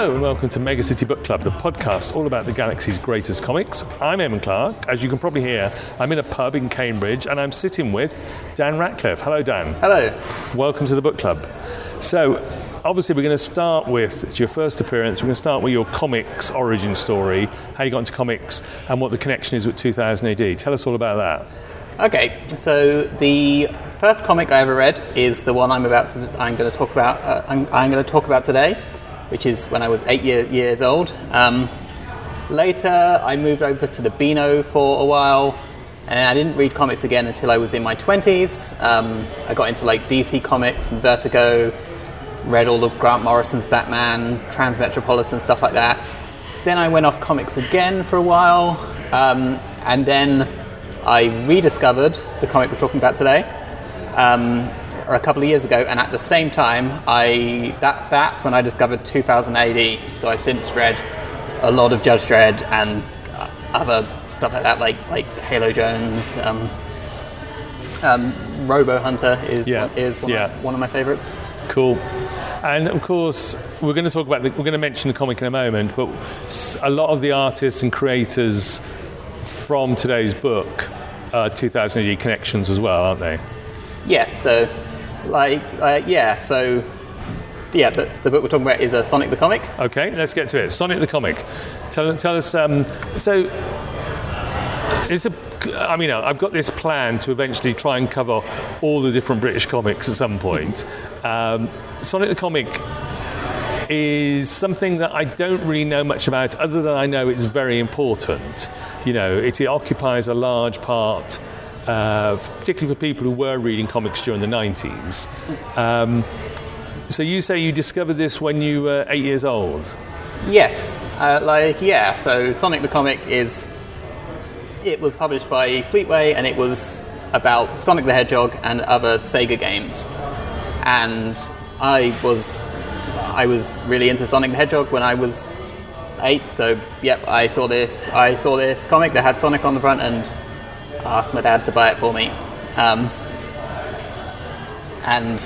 Hello and welcome to Mega City Book Club, the podcast all about the galaxy's greatest comics. I'm Eamon Clark. As you can probably hear, I'm in a pub in Cambridge and I'm sitting with Dan Ratcliffe. Hello, Dan. Hello. Welcome to the book club. So, obviously, we're going to start with it's your first appearance. We're going to start with your comics origin story, how you got into comics, and what the connection is with 2000 AD. Tell us all about that. Okay, so the first comic I ever read is the one I'm about to. I'm going to talk about. Uh, I'm, I'm going to talk about today, which is when I was eight year, years old. Um, later, I moved over to the Beano for a while, and I didn't read comics again until I was in my twenties. Um, I got into like DC Comics and Vertigo, read all of Grant Morrison's Batman, Transmetropolitan stuff like that. Then I went off comics again for a while, um, and then I rediscovered the comic we're talking about today um, or a couple of years ago, and at the same time, I that that's when I discovered 2000 AD. So I've since read a lot of Judge Dredd and uh, other stuff like that, like like Halo Jones. Um, um, Robo Hunter is Yeah, one, is one, yeah. of, one of my favorites. Cool. And of course, we're going to talk about the, we're going to mention the comic in a moment, but a lot of the artists and creators from today's book are 2000 AD connections as well, aren't they? Yeah, so like uh, yeah, so yeah, the, the book we're talking about is uh, Sonic the Comic. Okay, let's get to it. Sonic the comic. Tell, tell us. Um, so, it's a. I mean, I've got this plan to eventually try and cover all the different British comics at some point. Um, Sonic the comic is something that I don't really know much about, other than I know it's very important. You know, it, it occupies a large part, uh, particularly for people who were reading comics during the 90s. Um, so you say you discovered this when you were eight years old? Yes, uh, like yeah. So Sonic the Comic is it was published by Fleetway, and it was about Sonic the Hedgehog and other Sega games. And I was I was really into Sonic the Hedgehog when I was eight. So yep, I saw this I saw this comic that had Sonic on the front, and asked my dad to buy it for me. Um, and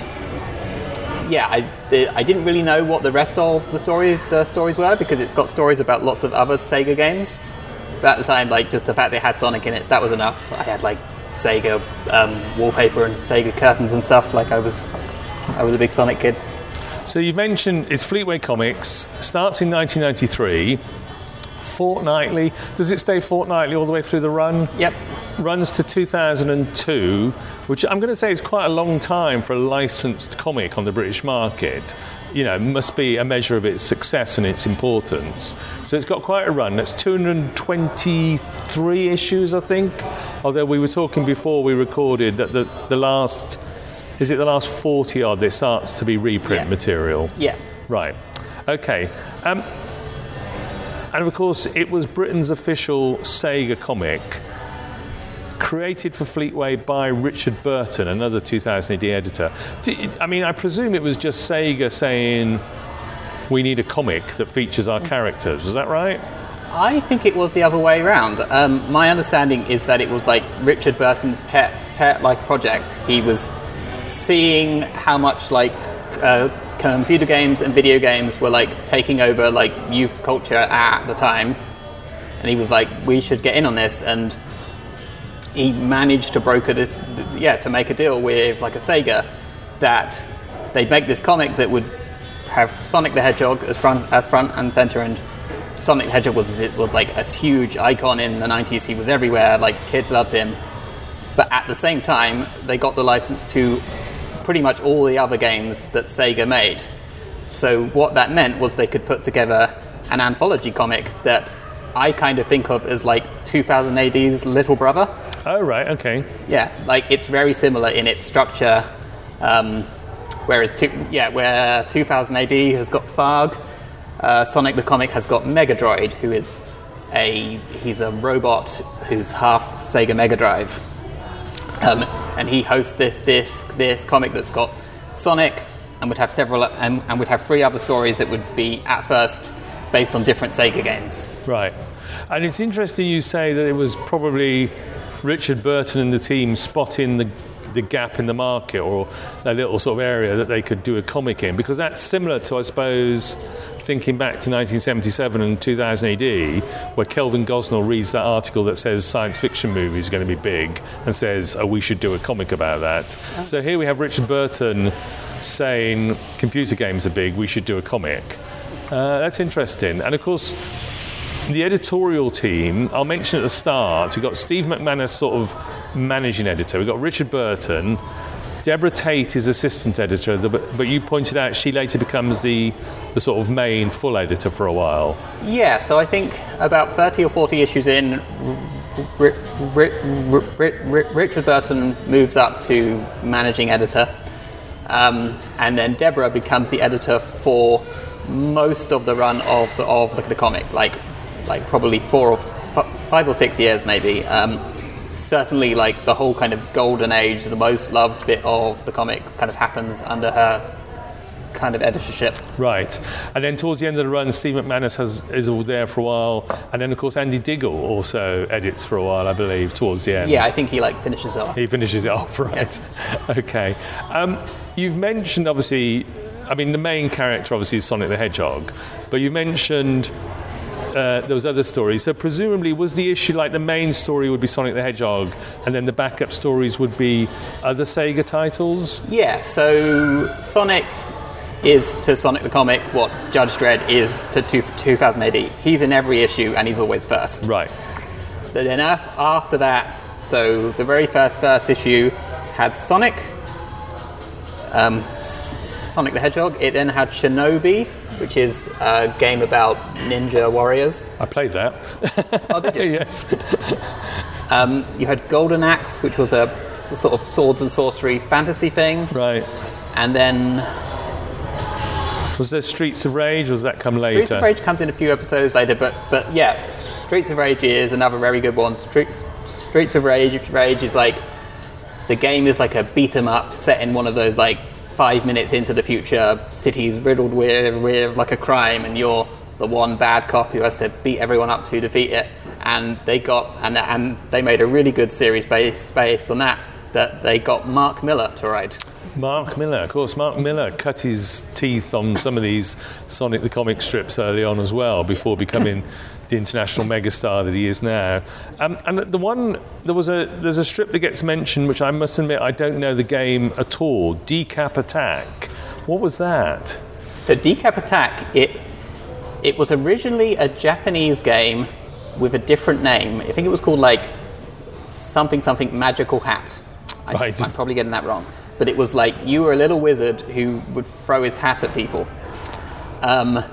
yeah, I, I didn't really know what the rest of the stories the stories were because it's got stories about lots of other Sega games. But at the time, like just the fact they had Sonic in it, that was enough. I had like Sega um, wallpaper and Sega curtains and stuff. Like I was, I was a big Sonic kid. So you mentioned it's Fleetway Comics, starts in 1993, fortnightly. Does it stay fortnightly all the way through the run? Yep. Runs to 2002, which I'm going to say is quite a long time for a licensed comic on the British market. You know, must be a measure of its success and its importance. So it's got quite a run. That's 223 issues, I think. Although we were talking before we recorded that the, the last, is it the last 40 odd, it starts to be reprint Yeah. material. Yeah. Right. Okay. Um, and of course, it was Britain's official Sega comic, created for Fleetway by Richard Burton, another 2000 AD editor. I mean, I presume it was just Sega saying, we need a comic that features our characters. Was that right? I think it was the other way around. Um, my understanding is that it was like Richard Burton's pet, pet like project. He was seeing how much like uh, computer games and video games were like taking over like youth culture at the time, and he was like, we should get in on this. And he managed to broker this, yeah, to make a deal with like a Sega that they'd make this comic that would have Sonic the Hedgehog as front as front and center, and Sonic the Hedgehog was was like a huge icon in the '90s. He was everywhere, like kids loved him. But at the same time, they got the license to pretty much all the other games that Sega made. So what that meant was they could put together an anthology comic that I kind of think of as like 2000 AD's Little Brother. Oh, right. Okay. Yeah, like it's very similar in its structure. Um, whereas, two, yeah, where 2000 AD has got Tharg, uh, Sonic the Comic has got Megadroid, who is a he's a robot who's half Sega Mega Drive, um, and he hosts this this this comic that's got Sonic and would have several and, and would have three other stories that would be at first based on different Sega games. Right. And it's interesting you say that it was probably Richard Burton and the team spotting the, the gap in the market or a little sort of area that they could do a comic in because that's similar to, I suppose, thinking back to 1977 and 2000 AD, where Kelvin Gosnell reads that article that says science fiction movie is going to be big and says, oh, we should do a comic about that. So here we have Richard Burton saying computer games are big, we should do a comic. Uh, that's interesting. And of course, the editorial team, I'll mention at the start, we've got Steve McManus, sort of managing editor, we've got Richard Burton. Deborah Tate is assistant editor, but, you pointed out she later becomes the, the sort of main full editor for a while. Yeah, so I think about 30 or 40 issues in, R- R- R- Richard Burton moves up to managing editor. Um, and then Deborah becomes the editor for most of the run of the, of the comic, like like probably four or f- five or six years maybe. Um, certainly, like the whole kind of golden age, the most loved bit of the comic kind of happens under her kind of editorship. Right. And then towards the end of the run, Steve McManus has, is all there for a while. And then, of course, Andy Diggle also edits for a while, I believe, towards the end. Yeah, I think he like finishes it off. He finishes it off, right. Yes. okay. Um, you've mentioned, obviously, I mean, the main character, obviously, is Sonic the Hedgehog. But you mentioned uh, those other stories. So presumably, was the issue like the main story would be Sonic the Hedgehog, and then the backup stories would be other Sega titles? Yeah, so Sonic is to Sonic the Comic what Judge Dredd is to two, 2000 AD. He's in every issue and he's always first. Right. But then after that, so the very first first issue had Sonic, um, Sonic the Hedgehog. It then had Shinobi, which is a game about ninja warriors. I played that. Oh, did you? yes. Um, you had Golden Axe, which was a sort of swords and sorcery fantasy thing, Right. and then Was there Streets of Rage, or does that come later? Streets of Rage comes in a few episodes later, but but yeah, Streets of Rage is another very good one. Streets Streets of Rage Rage is like the game is like a beat 'em up set in one of those like five minutes into the future cities riddled with with like a crime, and you're the one bad cop who has to beat everyone up to defeat it. And they got and and they made a really good series based based on that. That they got Mark Millar to write. Mark Millar, of course, Mark Millar cut his teeth on some of these Sonic the Comic strips early on as well, before becoming the international megastar that he is now. Um, and the one there was a there's a strip that gets mentioned, which I must admit I don't know the game at all. Decap Attack. What was that? So Decap Attack, it it was originally a Japanese game with a different name. I think it was called like something something magical hat. I, Right. I'm probably getting that wrong. But it was like you were a little wizard who would throw his hat at people. Um,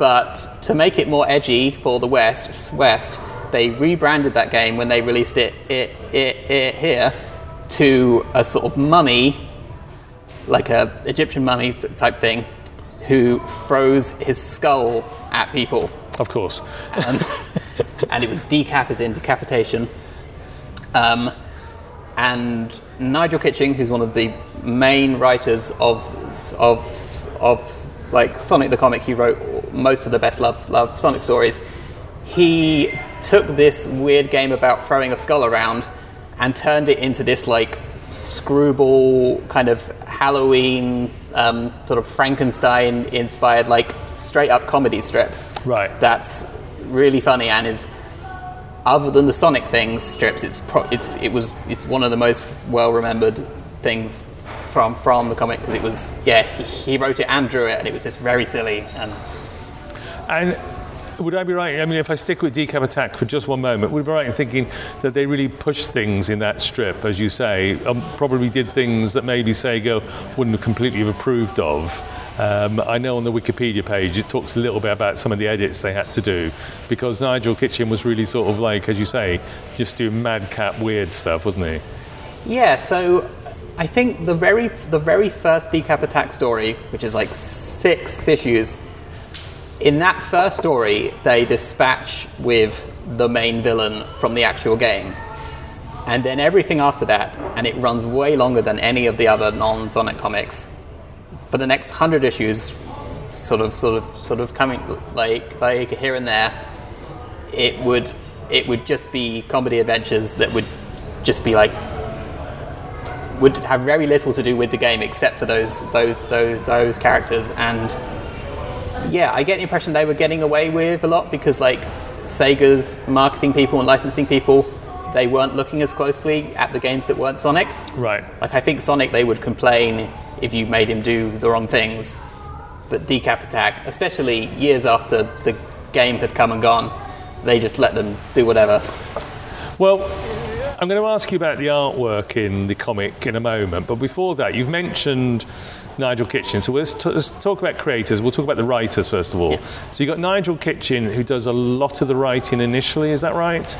but to make it more edgy for the West, West, they rebranded that game when they released it, it, it, it here to a sort of mummy like a Egyptian mummy type thing, who throws his skull at people, Of course. um, and it was decap as in decapitation. Um, and Nigel Kitching, who's one of the main writers of of of like Sonic the comic, he wrote most of the best love love Sonic stories. He took this weird game about throwing a skull around and turned it into this like screwball kind of Halloween um, sort of Frankenstein inspired like straight up comedy strip Right. that's really funny and is other than the Sonic things strips it's pro- it's it was it's one of the most well remembered things from from the comic because it was yeah he, he wrote it and drew it and it was just very silly and And would I be right? I mean, if I stick with Decap Attack for just one moment, would I be right in thinking that they really pushed things in that strip, as you say, um, probably did things that maybe Sega wouldn't have completely have approved of? Um, I know on the Wikipedia page it talks a little bit about some of the edits they had to do because Nigel Kitching was really sort of like, as you say, just doing madcap weird stuff, wasn't he? Yeah, so I think the very the very first decap attack story, which is like six issues, in that first story they dispatch with the main villain from the actual game. And then everything after that, and it runs way longer than any of the other non-Sonic comics. For the next hundred issues, sort of, sort of, sort of coming like like here and there, it would it would just be comedy adventures that would just be like would have very little to do with the game except for those those those those characters and yeah, I get the impression they were getting away with a lot because like Sega's marketing people and licensing people, they weren't looking as closely at the games that weren't Sonic. Right. Like I think Sonic, they would complain if you made him do the wrong things. But Decap Attack, especially years after the game had come and gone, they just let them do whatever. Well, I'm going to ask you about the artwork in the comic in a moment, but before that, you've mentioned Nigel Kitching. So let's, t- let's talk about creators. We'll talk about the writers first of all. So you've got Nigel Kitching, who does a lot of the writing initially, is that right?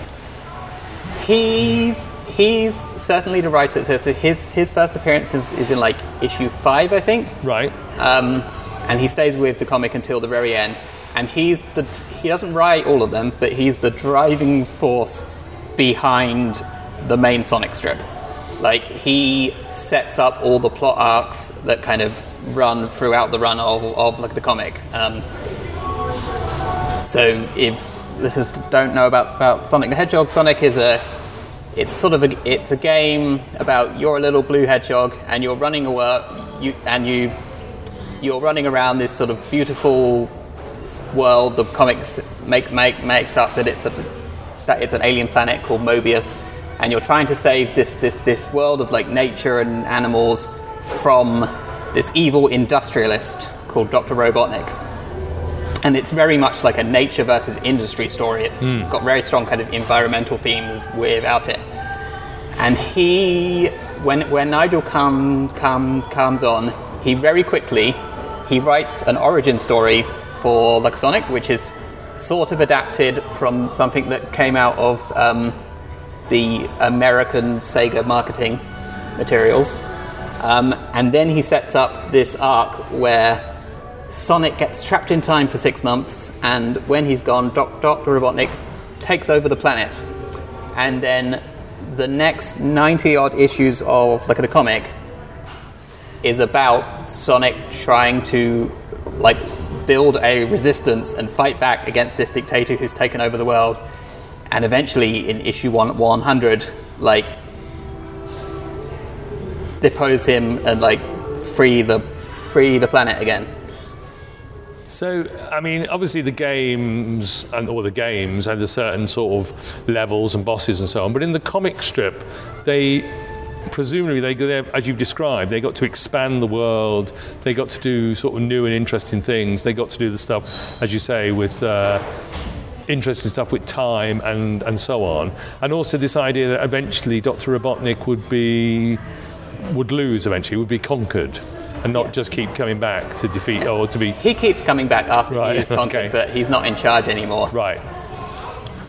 He's he's certainly the writer. So, so his his first appearance is, is in like issue five, I think. Right. um, and he stays with the comic until the very end. And he's the he doesn't write all of them, but he's the driving force behind the main Sonic strip. Like he sets up all the plot arcs that kind of run throughout the run of, of like the comic. Um, so if listeners don't know about, about Sonic the Hedgehog, Sonic is a it's sort of a it's a game about you're a little blue hedgehog and you're running away you and you you're running around this sort of beautiful world the comics make make make up that it's a that it's an alien planet called Mobius and you're trying to save this this this world of like nature and animals from this evil industrialist called Dr. Robotnik and it's very much like a nature versus industry story. It's got very strong kind of environmental themes without it. And he, when when Nigel comes come, comes on, he very quickly he writes an origin story for Luxonic, which is sort of adapted from something that came out of um, the American Sega marketing materials. Um, and then he sets up this arc where Sonic gets trapped in time for six months, and when he's gone, Doc- Dr. Robotnik takes over the planet. And then the next 90 odd issues of at a Comic is about Sonic trying to like build a resistance and fight back against this dictator who's taken over the world. And eventually, in issue one, 100, like depose him and like free the free the planet again. So, I mean, obviously the games and all the games had a certain sort of levels and bosses and so on. But in the comic strip, they presumably they, they as you've described, they got to expand the world. They got to do sort of new and interesting things. They got to do the stuff, as you say, with. Uh, interesting stuff with time and, and so on, and also this idea that eventually Dr. Robotnik would be would lose eventually, would be conquered, and not just keep coming back to defeat or to be He keeps coming back after Right, he is conquered, okay. but he's not in charge anymore. Right.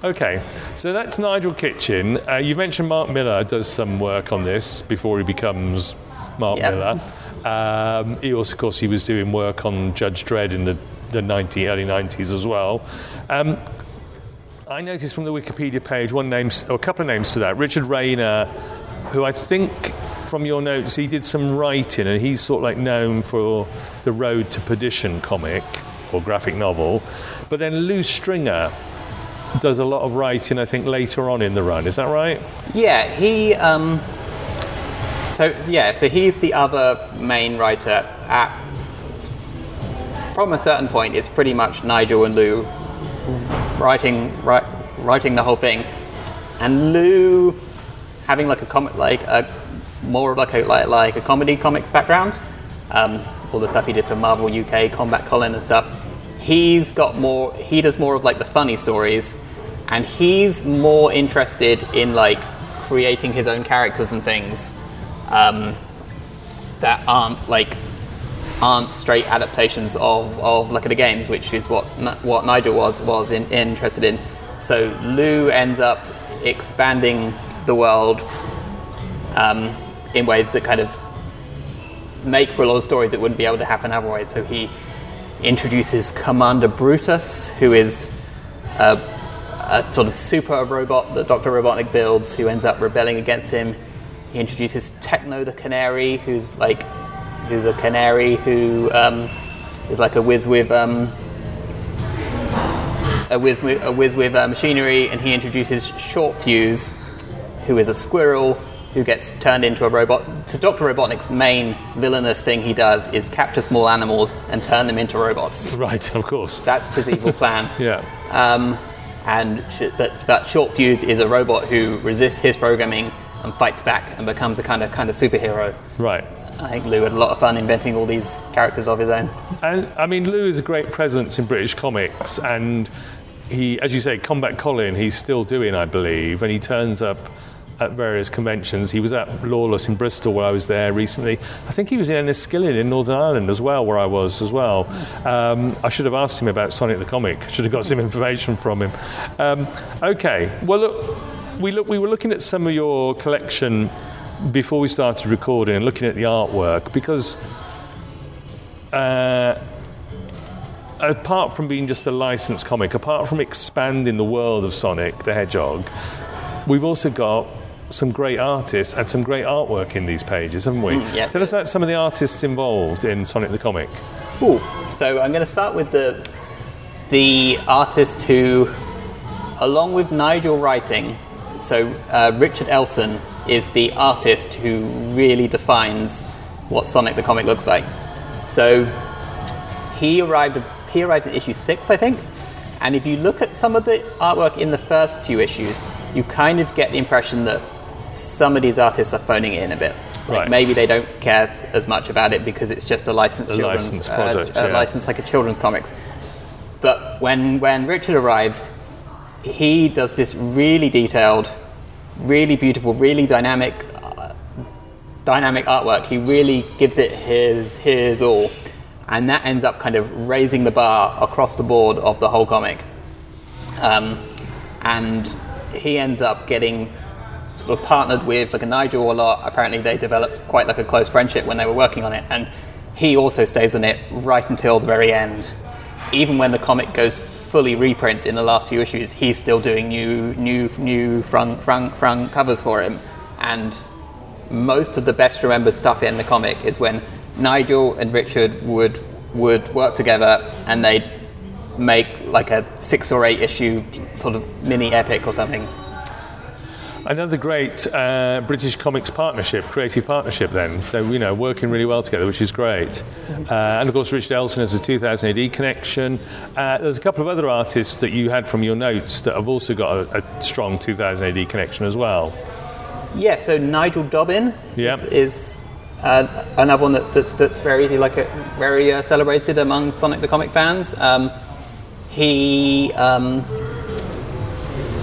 Okay, so that's Nigel Kitching. Uh, you mentioned Mark Millar does some work on this before he becomes Mark Yep. Millar. Um, he also, of course, he was doing work on Judge Dredd in the, the 90, early 90s as well. Um, I noticed from the Wikipedia page one name, or a couple of names to that. Richard Rayner, who I think from your notes he did some writing, and he's sort of like known for the Road to Perdition comic or graphic novel. But then Lew Stringer does a lot of writing, I think, later on in the run. Is that right? Yeah, he. Um, so yeah, so he's the other main writer. At from a certain point, it's pretty much Nigel and Lew writing wri- writing the whole thing, and Lew having like a comic like a more of like a like, like a comedy comics background. Um, all the stuff he did for Marvel UK, Combat Colin and stuff. He's got more. He does more of like the funny stories, and he's more interested in like creating his own characters and things um, that aren't like aren't straight adaptations of, of Luck of the Games, which is what what Nigel was was in, interested in. So Lew ends up expanding the world um, in ways that kind of make for a lot of stories that wouldn't be able to happen otherwise. So he introduces Commander Brutus, who is a, a sort of super robot that Dr. Robotnik builds, who ends up rebelling against him. He introduces Techno the Canary, who's like who's a canary who um, is like a whiz with um, a whiz with, a whiz with uh, machinery, and he introduces Short Fuse, who is a squirrel who gets turned into a robot. So Dr. Robotnik's main villainous thing he does is capture small animals and turn them into robots. Right, of course. That's his evil plan. Yeah. Um, and sh- that, that Short Fuse is a robot who resists his programming and fights back and becomes a kind of kind of superhero. Right. I think Lew had a lot of fun inventing all these characters of his own. And I mean, Lew is a great presence in British comics, and he, as you say, Combat Colin, he's still doing, I believe, and he turns up at various conventions. He was at Lawless in Bristol where I was there recently. I think he was in Enniskillen in Northern Ireland as well, where I was as well. Um, I should have asked him about Sonic the Comic. Should have got some information from him. Um, okay, well look, we look, we were looking at some of your collection before we started recording and looking at the artwork because. Uh, apart from being just a licensed comic, apart from expanding the world of Sonic the Hedgehog, we've also got some great artists and some great artwork in these pages, haven't we? yeah. Tell us about some of the artists involved in Sonic the Comic. Cool. So I'm going to start with the the artist who, along with Nigel writing, so uh, Richard Elson is the artist who really defines what Sonic the Comic looks like. So he arrived he arrived at issue six, I think. And if you look at some of the artwork in the first few issues, you kind of get the impression that some of these artists are phoning it in a bit. Like Right. maybe they don't care as much about it because it's just a licensed A children's licensed uh, project, uh, yeah. licensed like a children's comics. But when when Richard arrives, he does this really detailed, really beautiful, really dynamic, uh, dynamic artwork. He really gives it his his all, and that ends up kind of raising the bar across the board of the whole comic. Um, and he ends up getting sort of partnered with like Nigel a lot. Apparently, they developed quite like a close friendship when they were working on it, and he also stays on it right until the very end. Even when the comic goes fully reprint in the last few issues, he's still doing new, new, new front, front, front covers for him, and most of the best remembered stuff in the comic is when Nigel and Richard would would work together and they'd make like a six or eight issue sort of mini epic or something. Another great uh, British comics partnership, creative partnership. Then, so you know, working really well together, which is great. Uh, and of course, Richard Elson has a 2000 AD connection. Uh, there's a couple of other artists that you had from your notes that have also got a, a strong 2000 AD connection as well. Yeah, so Nigel Dobbin Yeah. is, is uh, another one that, that's, that's very like a, very uh, celebrated among Sonic the Comic fans. Um, he um,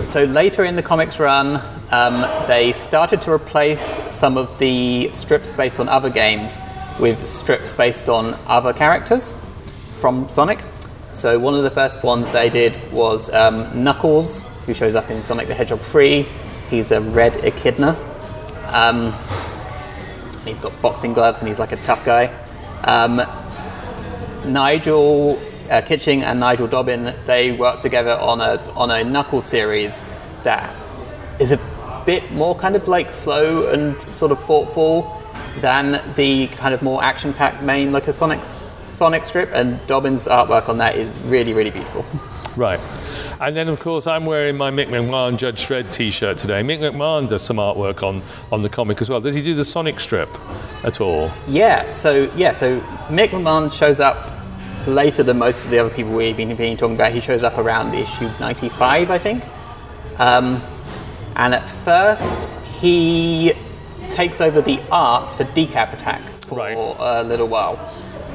so later in the comics run, um, they started to replace some of the strips based on other games with strips based on other characters from Sonic. So one of the first ones they did was um, Knuckles, who shows up in Sonic the Hedgehog 3. He's a red echidna. Um, he's got boxing gloves and he's like a tough guy. Um, Nigel uh, Kitching and Nigel Dobbin they worked together on a on a Knuckles series that is a bit more kind of like slow and sort of thoughtful than the kind of more action-packed main like a Sonic Sonic strip. And Dobbin's artwork on that is really really beautiful. Right. And then, of course, I'm wearing my Mick McMahon Judge Dredd T-shirt today. Mick McMahon does some artwork on, on the comic as well. Does he do the Sonic strip at all? Yeah, so yeah, so Mick McMahon shows up later than most of the other people we've been, been talking about. He shows up around issue 95, I think. Um, and at first, he takes over the art for Decap Attack for Right. a little while,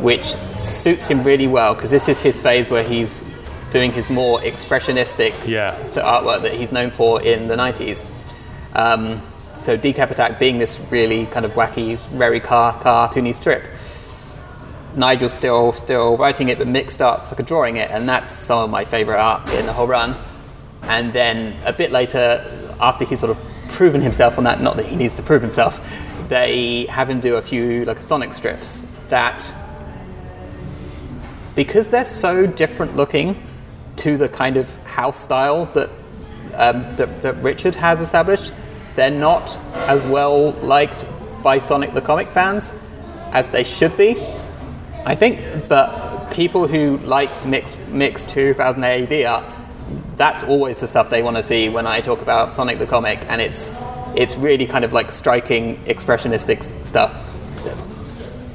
which suits him really well because this is his phase where he's doing his more expressionistic Yeah. to artwork that he's known for in the 90s. Um, so Decap Attack being this really kind of wacky, very car cartoony strip. Nigel's still still writing it, but Mick starts like drawing it, and that's some of my favourite art in the whole run. And then a bit later, after he's sort of proven himself on that, not that he needs to prove himself, they have him do a few like Sonic strips that, because they're so different looking to the kind of house style that um, that, that Richard has established, they're not as well liked by Sonic the Comic fans as they should be. I think, but people who like mixed mixed 2000 AD art, that's always the stuff they want to see when I talk about Sonic the Comic, and it's it's really kind of like striking expressionistic stuff.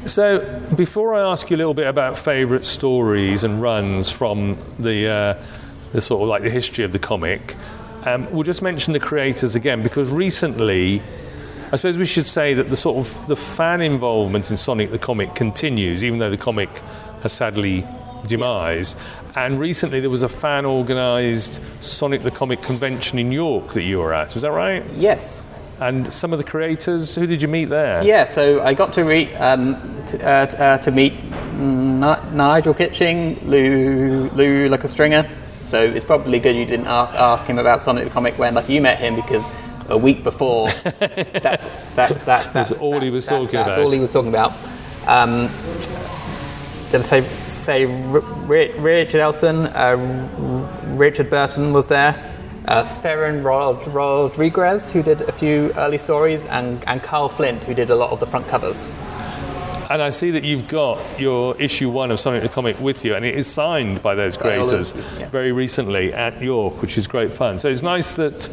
So, before I ask you a little bit about favourite stories and runs from the, uh, the sort of like the history of the comic, um, we'll just mention the creators again because recently, I suppose we should say that the sort of the fan involvement in Sonic the comic continues, even though the comic has sadly demised. And recently, there was a fan organised Sonic the Comic convention in York that you were at. Was that right? Yes. And some of the creators, who did you meet there? Yeah, so I got to read um, to, uh, t- uh, to meet N- Nigel Kitching, Lew Lew like a stringer. So it's probably good you didn't ask, ask him about Sonic the Comic when like you met him because a week before that's that, that, That's that- all he was talking that's about. all he was talking about. Um, did I say say Richard Elson, uh, R- Richard Burton was there. Uh, Ferran Rod- Rodriguez, who did a few early stories, and, and Carl Flint, who did a lot of the front covers. And I see that you've got your issue one of Sonic the Comic with you, and it is signed by those creators yeah. very recently at York, which is great fun. So it's nice that.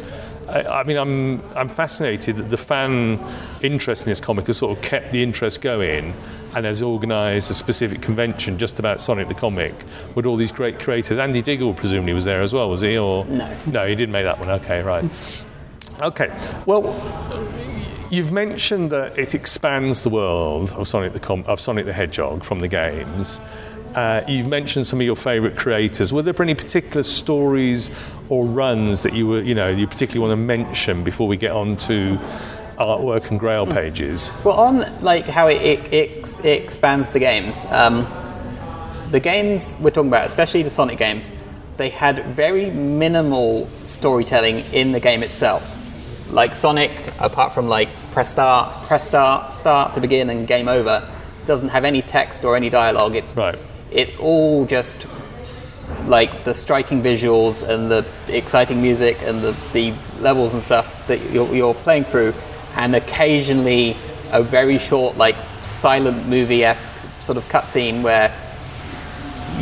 I I mean, I'm I'm fascinated that the fan interest in this comic has sort of kept the interest going, and has organised a specific convention just about Sonic the comic with all these great creators. Andy Diggle presumably was there as well, was he? Or No. no, he didn't make that one. Okay, right. Okay, well, You've mentioned that it expands the world of Sonic the Com- of Sonic the Hedgehog from the games. Uh, you've mentioned some of your favourite creators. Were there any particular stories or runs that you were, you know, you particularly want to mention before we get on to artwork and Grail pages? Well, on like how it, it, it, it expands the games. Um, the games we're talking about, especially the Sonic games, they had very minimal storytelling in the game itself. Like Sonic, apart from like press start, press start, start to begin, and game over, doesn't have any text or any dialogue. It's Right. It's all just like the striking visuals and the exciting music and the, the levels and stuff that you're, you're playing through, and occasionally a very short, like silent movie esque sort of cutscene where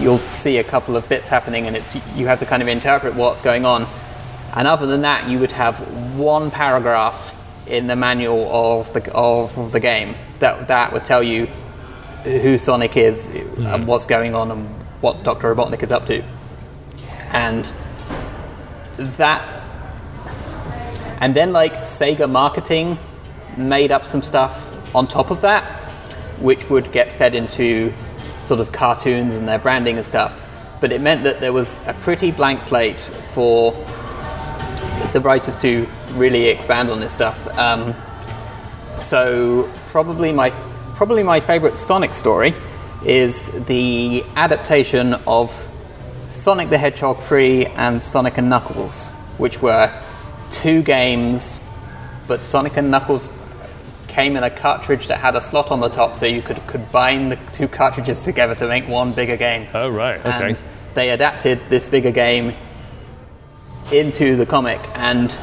you'll see a couple of bits happening and it's you have to kind of interpret what's going on. And other than that, you would have one paragraph in the manual of the of the game that that would tell you who Sonic is and what's going on and what Dr. Robotnik is up to. And that and then like Sega marketing made up some stuff on top of that which would get fed into sort of cartoons and their branding and stuff. But it meant that there was a pretty blank slate for the writers to really expand on this stuff. Um, so probably my probably my favorite Sonic story is the adaptation of Sonic the Hedgehog 3 and Sonic and Knuckles, which were two games, but Sonic and Knuckles came in a cartridge that had a slot on the top, so you could combine the two cartridges together to make one bigger game. Oh, right, okay. And they adapted this bigger game into the comic, and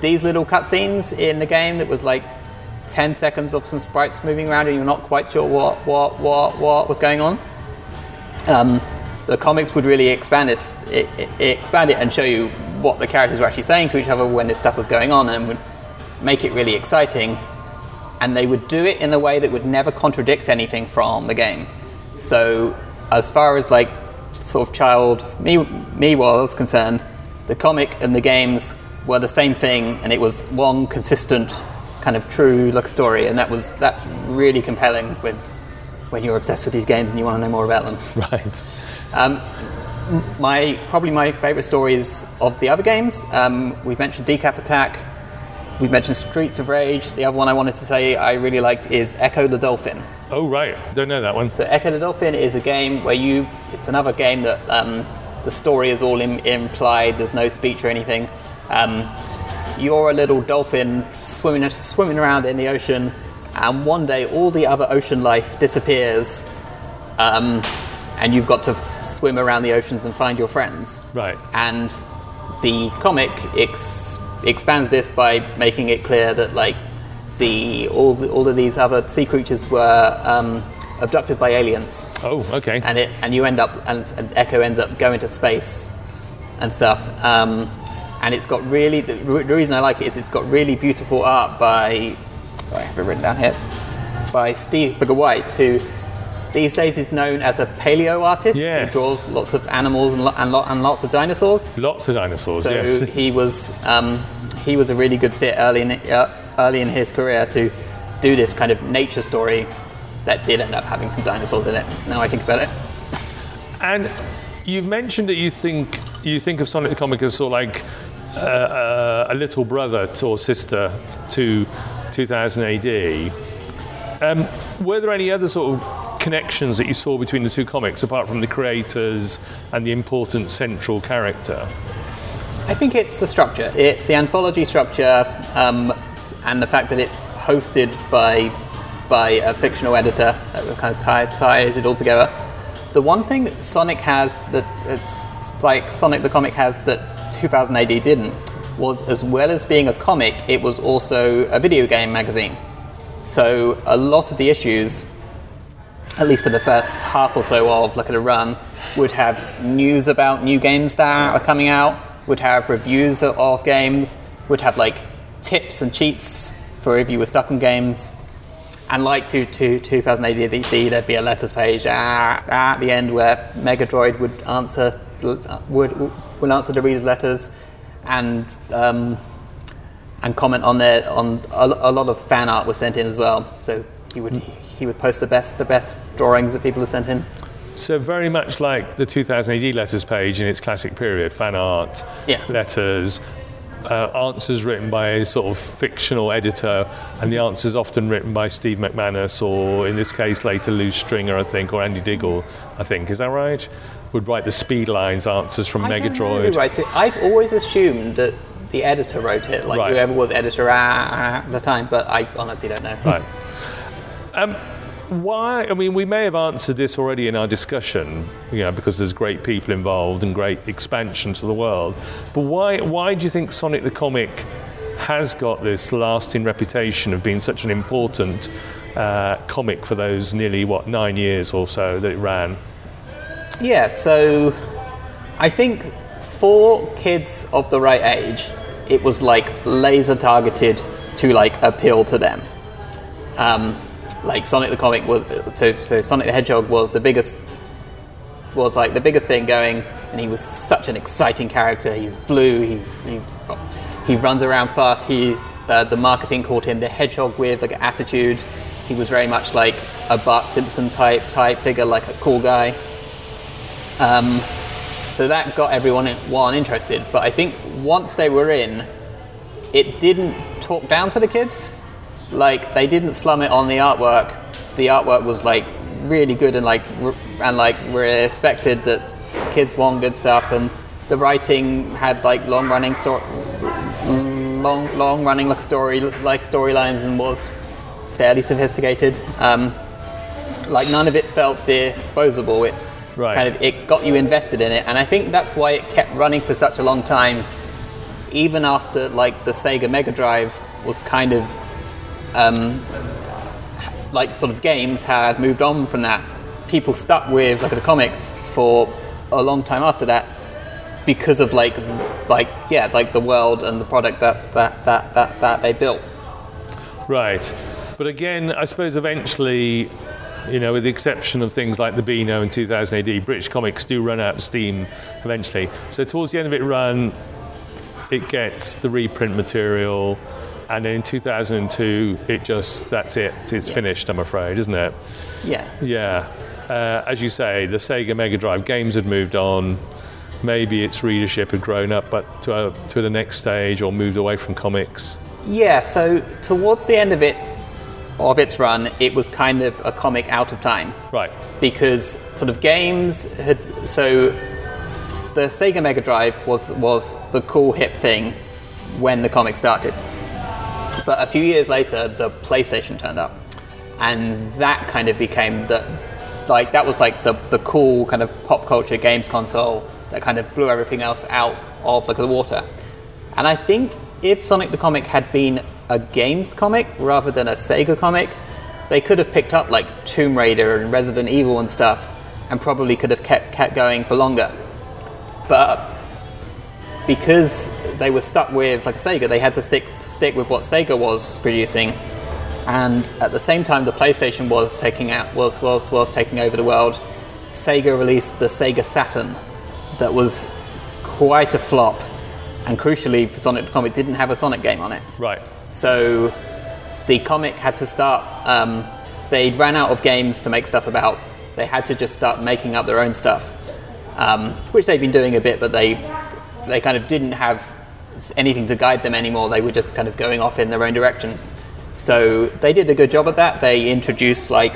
these little cutscenes in the game that was like 10 seconds of some sprites moving around and you're not quite sure what, what, what, what was going on. Um, the comics would really expand this, it, it, expand it and show you what the characters were actually saying to each other when this stuff was going on and would make it really exciting. And they would do it in a way that would never contradict anything from the game. So, as far as like sort of child me, me was concerned, the comic and the games were the same thing, and it was one consistent kind of true look story, and that was that's really compelling when when you're obsessed with these games and you want to know more about them. Right. Um, my probably my favourite stories of the other games. Um, we've mentioned Decap Attack. We've mentioned Streets of Rage. The other one I wanted to say I really liked is Ecco the Dolphin. Oh, right. Don't know that one. So Ecco the Dolphin is a game where you. It's another game that um, the story is all Im- implied. There's no speech or anything. Um, you're a little dolphin swimming swimming around in the ocean, and one day all the other ocean life disappears, um, and you've got to f- swim around the oceans and find your friends. Right. And the comic ex- expands this by making it clear that like the all the, all of these other sea creatures were um, abducted by aliens, Oh, okay. and it and you end up and, and Ecco ends up going to space and stuff. Um, and it's got really the, the reason I like it is it's got really beautiful art by I have it written down here by Steve Booker White, who these days is known as a paleo artist Yes. who draws lots of animals and, lo- and, lo- and lots of dinosaurs. Lots of dinosaurs, So yes. he was um, he was a really good fit early in uh, early in his career to do this kind of nature story that did end up having some dinosaurs in it. Now I think about it. And you've mentioned that you think you think of Sonic the Comic as sort of like a little brother or sister to 2000 AD. Um, were there any other sort of connections that you saw between the two comics, apart from the creators and the important central character? I think it's the structure. It's the anthology structure, um, and the fact that it's hosted by by a fictional editor that kind of tie, ties it all together. The one thing that Sonic has that it's like Sonic the comic has that 2000 AD didn't was as well as being a comic, it was also a video game magazine. So a lot of the issues at least for the first half or so of Look at a Run, would have news about new games that are coming out, would have reviews of- games, would have like tips and cheats for if you were stuck in games. And like to, to 2000 ADDC, there'd be a letters page at, at the end where Megadroid would answer would, would answer the readers' letters and um, and comment on their on a, a lot of fan art was sent in as well. So he would he would post the best the best drawings that people had sent in. So very much like the 2000 AD letters page in its classic period, fan art, Yeah. letters, uh, answers written by a sort of fictional editor, and the answers often written by Steve McManus, or in this case later Lew Stringer, I think, or Andy Diggle, I think. Is that right? Would write the speed lines answers from I Megadroid. who writes it. I've always assumed that the editor wrote it, like Right. whoever was editor at the time, but I honestly don't know. Right. Um, why? I mean, we may have answered this already in our discussion, you know, because there's great people involved and great expansion to the world. But why? Why do you think Sonic the Comic has got this lasting reputation of being such an important uh, comic for those nearly what nine years or so that it ran? Yeah, so I think for kids of the right age, it was like laser targeted to like appeal to them. Um, like Sonic the comic was so, so Sonic the Hedgehog was the biggest was like the biggest thing going, and he was such an exciting character. He's blue. He he, he runs around fast. He uh, the marketing called him the Hedgehog with like an attitude. He was very much like a Bart Simpson type type figure, like a cool guy. Um, so that got everyone one interested. But I think once they were in, it didn't talk down to the kids. Like they didn't slum it on the artwork. The artwork was like really good and like and like respected that kids want good stuff and the writing had like long running sort long long running like story like storylines and was fairly sophisticated. Um, like none of it felt disposable. It Right. kind of it got you invested in it, and I think that's why it kept running for such a long time, even after like the Sega Mega Drive was kind of um, like sort of games had moved on from that. People stuck with like the comic for a long time after that because of like like yeah like the world and the product that that that that, that they built. Right. But again, I suppose eventually, you know, with the exception of things like the Beano in 2000 AD, British comics do run out of steam eventually. So towards the end of it run, it gets the reprint material, and then in 2002, it just, that's it. It's finished, I'm afraid, isn't it? Yeah. Yeah. Uh, as you say, the Sega Mega Drive games had moved on. Maybe its readership had grown up, but to, uh, to the next stage or moved away from comics. Yeah, so towards the end of it, of its run, it was kind of a comic out of time Right. because sort of games had so the Sega Mega Drive was was the cool hip thing when the comic started. But a few years later, the PlayStation turned up, and that kind of became the like that was like the the cool kind of pop culture games console that kind of blew everything else out of like the water. And I think if Sonic the Comic had been a games comic rather than a Sega comic, they could have picked up like Tomb Raider and Resident Evil and stuff, and probably could have kept kept going for longer. But because they were stuck with like Sega. They had to stick to stick with what Sega was producing, and at the same time, the PlayStation was taking out was was was taking over the world. Sega released the Sega Saturn, that was quite a flop, and crucially for Sonic the Comic didn't have a Sonic game on it. Right. So the comic had to start. Um, they ran out of games to make stuff about. They had to just start making up their own stuff, um, which they've been doing a bit, but they they kind of didn't have anything to guide them anymore. They were just kind of going off in their own direction. So they did a good job at that. They introduced like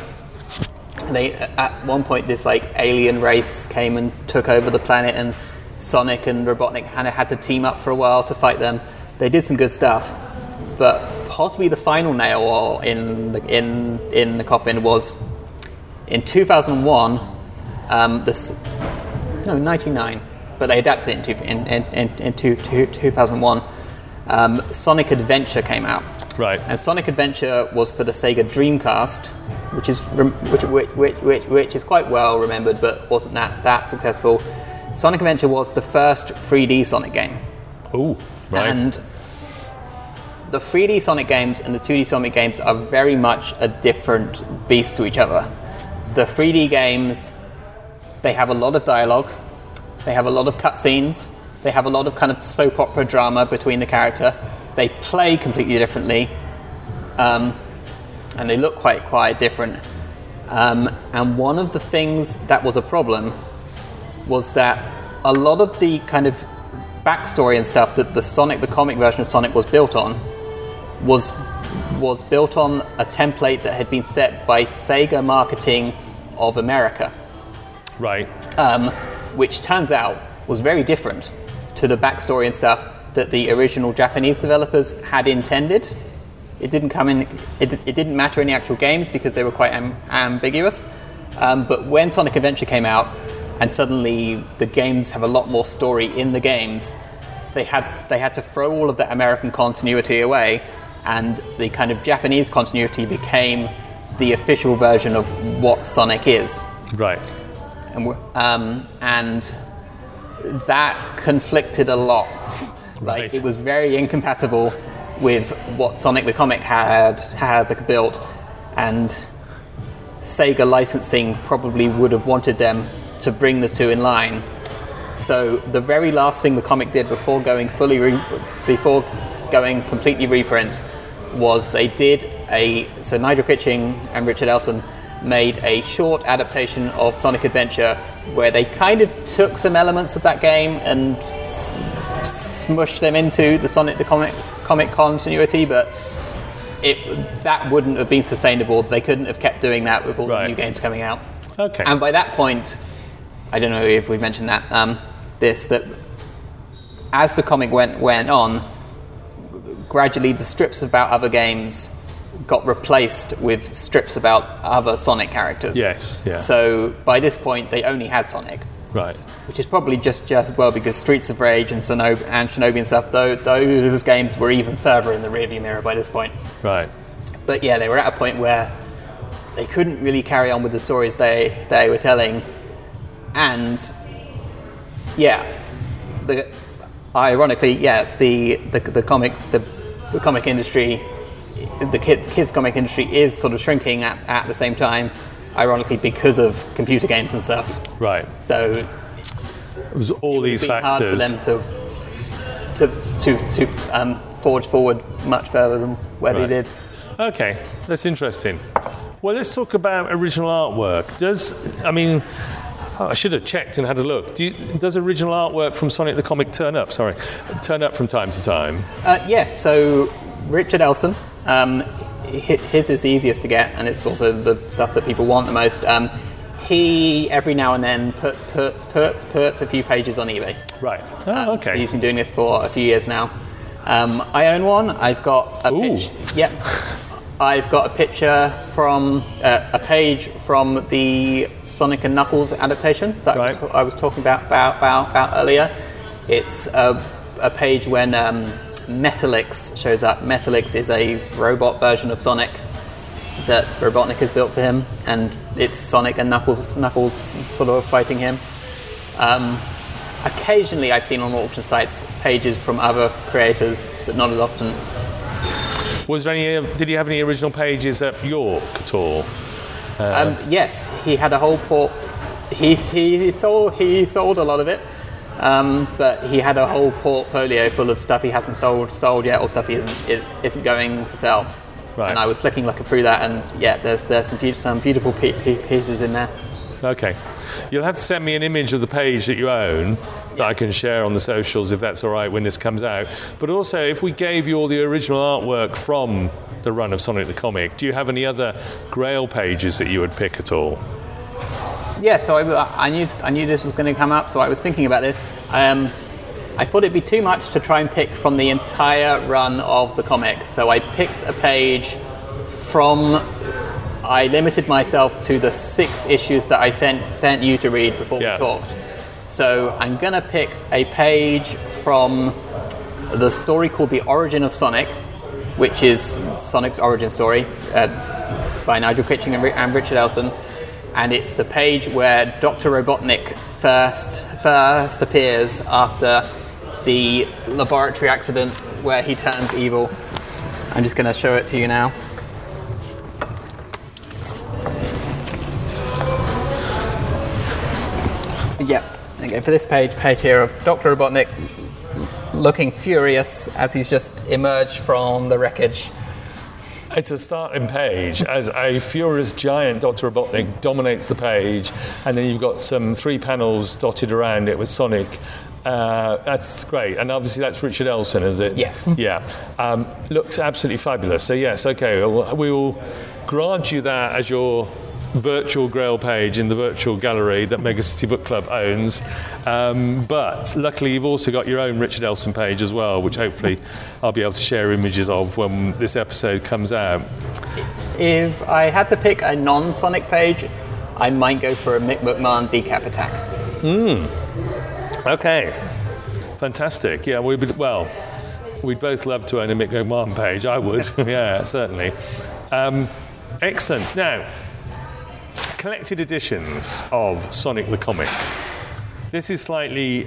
they at one point this like alien race came and took over the planet and Sonic and Robotnik kind of had to team up for a while to fight them. They did some good stuff, but possibly the final nail in the, in in the coffin was in 2001. Um, this no 99, but they adapted it in two, in, in, in, two, two, 2001. Um, Sonic Adventure came out. Right. And Sonic Adventure was for the Sega Dreamcast, which is which, which, which, which, which is quite well remembered, but wasn't that that successful. Sonic Adventure was the first 3D Sonic game, Oh, right. and the 3D Sonic games and the 2D Sonic games are very much a different beast to each other. The 3D games, they have a lot of dialogue, they have a lot of cutscenes, they have a lot of kind of soap opera drama between the character. They play completely differently, um, and they look quite quite different. Um, and one of the things that was a problem was that a lot of the kind of backstory and stuff that the Sonic, the comic version of Sonic, was built on, was was built on a template that had been set by Sega Marketing of America, right. um, which turns out was very different to the backstory and stuff that the original Japanese developers had intended. It didn't come in. It, it didn't matter in the actual games because they were quite am, ambiguous. Um, but when Sonic Adventure came out, and suddenly the games have a lot more story in the games, they had they had to throw all of that American continuity away, and the kind of Japanese continuity became the official version of what Sonic is Right. and um, and that conflicted a lot. Like Right. it was very incompatible with what Sonic the Comic had had built, and Sega licensing probably would have wanted them to bring the two in line. So the very last thing the comic did before going fully re- before going completely reprint was they did a so Nigel Kitching and Richard Elson made a short adaptation of Sonic Adventure where they kind of took some elements of that game and smushed them into the Sonic the comic comic continuity, but it that wouldn't have been sustainable. They couldn't have kept doing that with all Right. the new games coming out. Okay. And by that point, I don't know if we mentioned that um, this that as the comic went went on, gradually the strips about other games got replaced with strips about other Sonic characters. Yes, yeah. So by this point, they only had Sonic, right. which is probably just just as well because Streets of Rage and, Sonob- and Shinobi and stuff, though those games were even further in the rearview mirror by this point. Right. But yeah, they were at a point where they couldn't really carry on with the stories they, they were telling. And yeah, the, ironically, yeah, the, the, the comic the, the comic industry, the kids, kids comic industry is sort of shrinking at, at the same time, ironically because of computer games and stuff. Right. So It was all these it's been hard for them to to to, to um, forge forward much further than where Right. they did. Okay, that's interesting. Well, let's talk about original artwork. Does I mean, oh, I should have checked and had a look. Do you, does original artwork from Sonic the Comic turn up? Sorry, turn up from time to time. Uh, yeah, so Richard Elson, um, his is the easiest to get, and it's also the stuff that people want the most. Um, he every now and then put, puts, puts, puts a few pages on eBay. Right. Oh, okay. He's been doing this for a few years now. Um, I own one. I've got a Ooh. pitch. Yep. I've got a picture from uh, a page from the Sonic and Knuckles adaptation that I was- Right. I was talking about about, about, about earlier. It's a, a page when um, Metallix shows up. Metallix is a robot version of Sonic that Robotnik has built for him, and it's Sonic and Knuckles Knuckles sort of fighting him. Um, occasionally I've seen on auction sites pages from other creators, but not as often. Was there any? uh, Did you have any original pages at York at all? Um, yes, he had a whole port. He, he sold he sold a lot of it, um, but he had a whole portfolio full of stuff he hasn't sold sold yet, or stuff he isn't is- isn't going to sell. Right. And I was flicking looking through that, and yeah, there's there's some, beau- some beautiful pe- pe- pieces in there. Okay. You'll have to send me an image of the page that you own that I can share on the socials if that's all right when this comes out. But also, if we gave you all the original artwork from the run of Sonic the Comic, do you have any other Grail pages that you would pick at all? Yeah, so I, I knew I knew this was going to come up, so I was thinking about this. Um, I thought it'd be too much to try and pick from the entire run of the comic, so I picked a page from. I limited myself to the six issues that I sent sent you to read before Yeah. we talked. So I'm gonna pick a page from the story called "The Origin of Sonic," which is Sonic's origin story uh, by Nigel Kitching and, and Richard Elson, and it's the page where Dr. Robotnik first first appears after the laboratory accident where he turns evil. I'm just going to show it to you now. Yep. Okay, for this page, page here of Dr. Robotnik looking furious as he's just emerged from the wreckage. It's a starting page as a furious giant Dr. Robotnik dominates the page, and then you've got some three panels dotted around it with Sonic. Uh, that's great, and obviously that's Richard Elson, is it? Yes. Yeah. Um, looks absolutely fabulous. So yes, okay, we will grant you that as your virtual Grail page in the virtual gallery that Megacity Book Club owns. Um, but luckily, you've also got your own Richard Elson page as well, which hopefully I'll be able to share images of when this episode comes out. If I had to pick a non-Sonic page, I might go for a Mick McMahon decap attack. Hmm. Okay, fantastic. Yeah, we'd be, well, we'd both love to own a Mick McMahon page. I would. yeah, certainly. Um, excellent. Now, collected editions of Sonic the Comic. This is slightly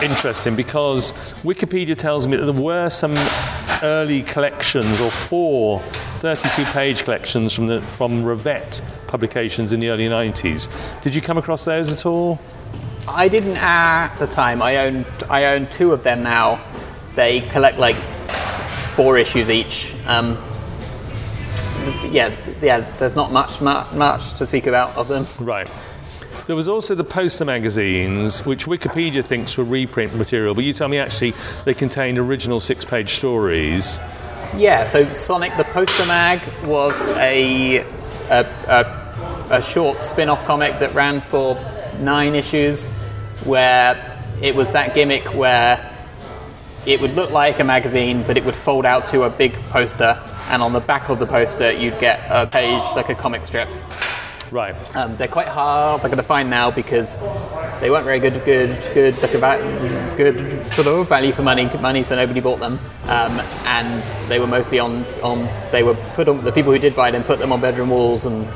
interesting because Wikipedia tells me that there were some early collections, or four 32-page collections from the from Ravette publications in the early 90s. Did you come across those at all? I didn't at the time. I own I own two of them now. They collect like four issues each. Um, yeah, yeah. There's not much, much much to speak about of them. Right. There was also the poster magazines, which Wikipedia thinks were reprint material, but you tell me actually they contained original six page stories. Yeah. So Sonic the Poster Mag was a a, a, a short spin-off comic that ran for nine issues, where it was that gimmick where it would look like a magazine, but it would fold out to a big poster, and on the back of the poster, you'd get a page like a comic strip. Right. Um, they're quite hard they're going to find now because they weren't very good, good, good, like about good sort of value for money, money, so nobody bought them. Um, and they were mostly on, on, they were put on, the people who did buy them put them on bedroom walls and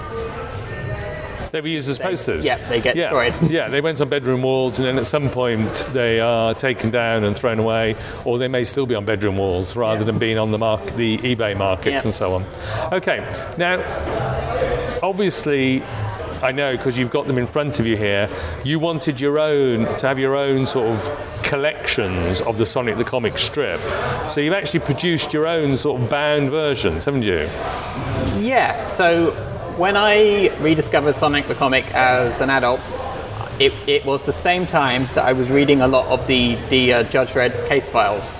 They were used as posters. yeah, they get yeah. destroyed. Yeah, they went on bedroom walls, and then at some point they are taken down and thrown away, or they may still be on bedroom walls rather Yeah. than being on the mark, the eBay markets Yeah. and so on. Okay, now obviously. I know because you've got them in front of you here. You wanted your own to have your own sort of collections of the Sonic the Comic strip. So you've actually produced your own sort of bound versions, haven't you? Yeah, so when I rediscovered Sonic the comic as an adult, it, it was the same time that I was reading a lot of the, the uh, Judge Dredd case files.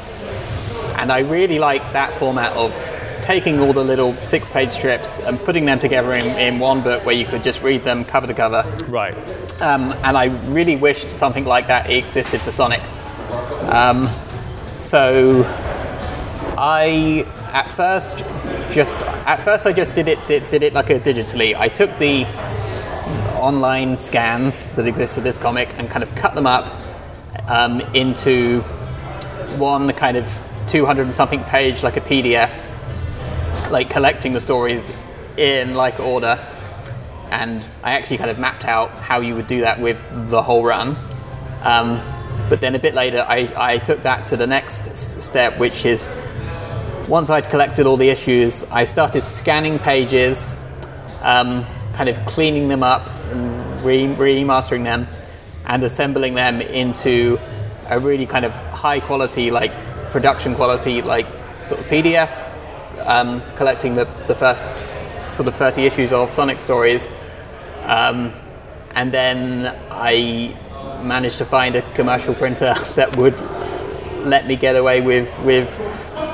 And I really liked that format of taking all the little six page strips and putting them together in, in one book where you could just read them cover to cover. Right. Um, and I really wished something like that existed for Sonic. Um, so I at first just at first I just did it did, did it like a digitally. I took the online scans that exist of this comic and kind of cut them up um, into one kind of 200 and something page like a PDF, like collecting the stories in like order. And I actually kind of mapped out how you would do that with the whole run. Um, But then a bit later, I, I took that to the next step, which is once I'd collected all the issues, I started scanning pages, um, kind of cleaning them up and re- remastering them, and assembling them into a really kind of high quality, like production quality, like sort of PDF, um, collecting the, the first sort of 30 issues of Sonic Stories. Um, and then I managed to find a commercial printer that would let me get away with with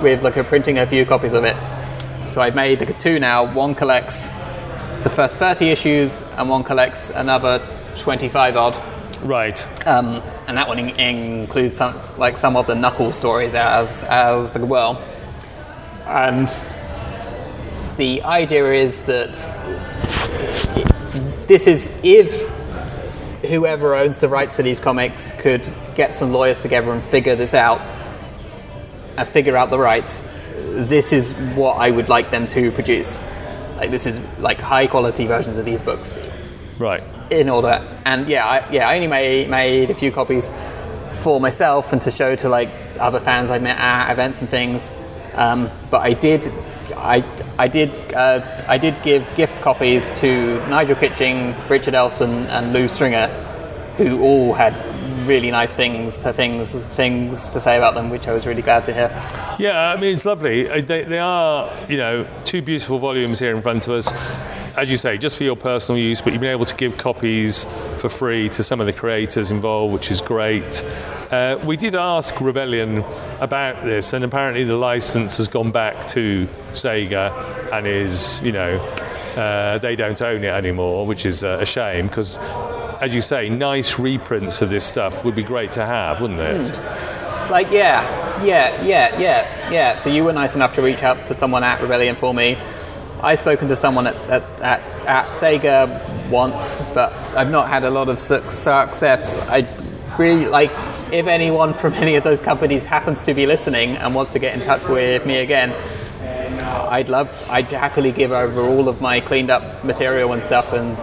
with like a printing a few copies of it. So I've made like two now. One collects the first 30 issues, and one collects another 25 odd. Right. Um, and that one in- includes some like some of the Knuckles stories as as well. And the idea is that this is if whoever owns the rights to these comics could get some lawyers together and figure this out and figure out the rights, this is what I would like them to produce. Like this is like high quality versions of these books Right. in order. And yeah, I, yeah, I only made, made a few copies for myself and to show to like other fans I met at events and things. Um, but I did, I, I did, uh, I did give gift copies to Nigel Kitching, Richard Elson, and Lew Stringer, who all had really nice things to things things to say about them, which I was really glad to hear. Yeah, I mean, it's lovely. Uh, They, they are, you know, two beautiful volumes here in front of us. As you say, just for your personal use, but you've been able to give copies for free to some of the creators involved, which is great. Uh, we did ask Rebellion about this, and apparently the license has gone back to Sega and is, you know, uh, they don't own it anymore, which is uh, a shame because, as you say, nice reprints of this stuff would be great to have, wouldn't it? Hmm. Like, yeah, yeah, yeah, yeah, yeah. So you were nice enough to reach out to someone at Rebellion for me. I've spoken to someone at, at, at, at Sega once, but I've not had a lot of success. I really like if anyone from any of those companies happens to be listening and wants to get in touch with me again. I'd love, I'd happily give over all of my cleaned up material and stuff and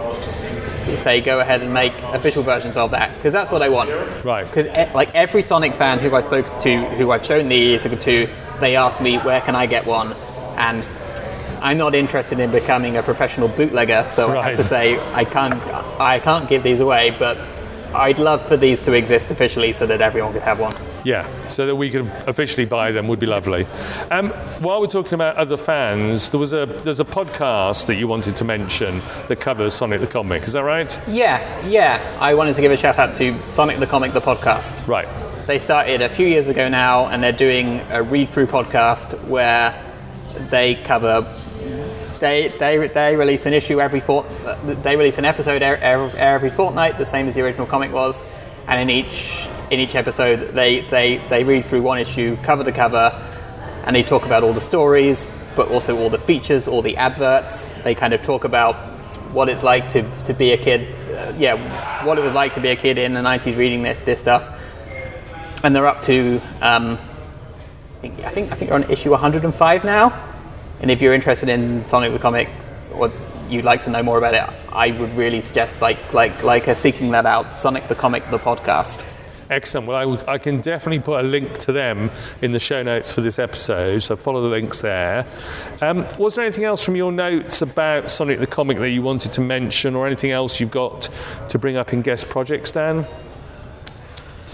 say go ahead and make official versions of that because that's what I want. Right. Because like every Sonic fan who I've spoken to, who I've shown these to, they ask me where can I get one, and I'm not interested in becoming a professional bootlegger. So I have to say I can't, I can't give these away, but I'd love for these to exist officially so that everyone could have one. Yeah, so that we could officially buy them would be lovely. Um, while we're talking about other fans, there was a there's a podcast that you wanted to mention that covers Sonic the Comic. Is that right? Yeah, yeah. I wanted to give a shout out to Sonic the Comic, the podcast. Right. They started a few years ago now, and they're doing a read through podcast where they cover. They, they, they release an issue every fort. They release an episode er- er- every fortnight, the same as the original comic was. And in each in each episode, they, they, they read through one issue, cover to cover, and they talk about all the stories, but also all the features, all the adverts. They kind of talk about what it's like to, to be a kid. Uh, yeah, what it was like to be a kid in the 90s reading this, this stuff and they're up to um, I think I think they're on issue 105 now. And if you're interested in Sonic the comic or you'd like to know more about it, I would really suggest like like like uh, seeking that out. Sonic the comic, the podcast. Excellent. Well, I, can definitely put a link to them in the show notes for this episode, so follow the links there. Um, was there anything else from your notes about Sonic the Comic that you wanted to mention, or anything else you've got to bring up in guest projects, Dan?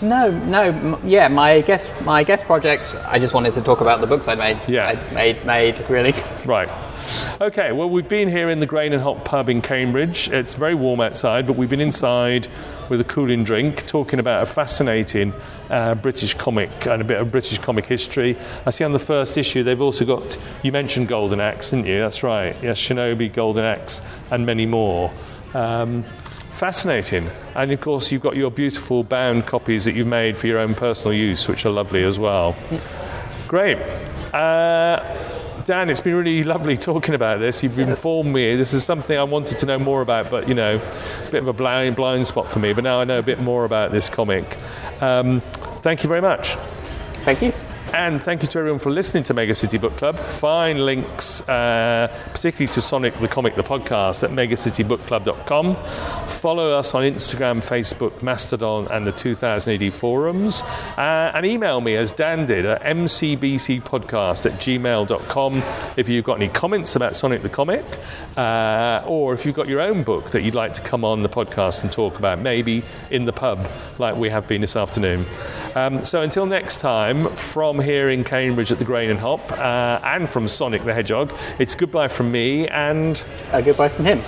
No, no, yeah. My guest my guest project. I just wanted to talk about the books I made. Yeah. I made made really. Right. Okay, well, we've been here in the Grain and Hop pub in Cambridge. It's very warm outside, but we've been inside with a cooling drink talking about a fascinating uh, British comic and a bit of British comic history. I see on the first issue they've also got, you mentioned Golden Axe, didn't you? That's right. Yes, Shinobi, Golden Axe, and many more. Um, fascinating. And of course, you've got your beautiful bound copies that you've made for your own personal use, which are lovely as well. Great. Uh, Dan, it's been really lovely talking about this. You've informed me. This is something I wanted to know more about, but you know, a bit of a blind, blind spot for me. But now I know a bit more about this comic. Um, thank you very much. Thank you. And thank you to everyone for listening to Mega City Book Club. Find links, uh, particularly to Sonic the Comic, the podcast, at megacitybookclub.com. Follow us on Instagram, Facebook, Mastodon, and the 2000 AD forums. Uh, and email me, as Dan did, at mcbcpodcast at gmail.com if you've got any comments about Sonic the Comic, uh, or if you've got your own book that you'd like to come on the podcast and talk about, maybe in the pub like we have been this afternoon. Um, so until next time, from here in Cambridge at the Grain and Hop, uh, and from Sonic the Hedgehog, it's goodbye from me and a goodbye from him.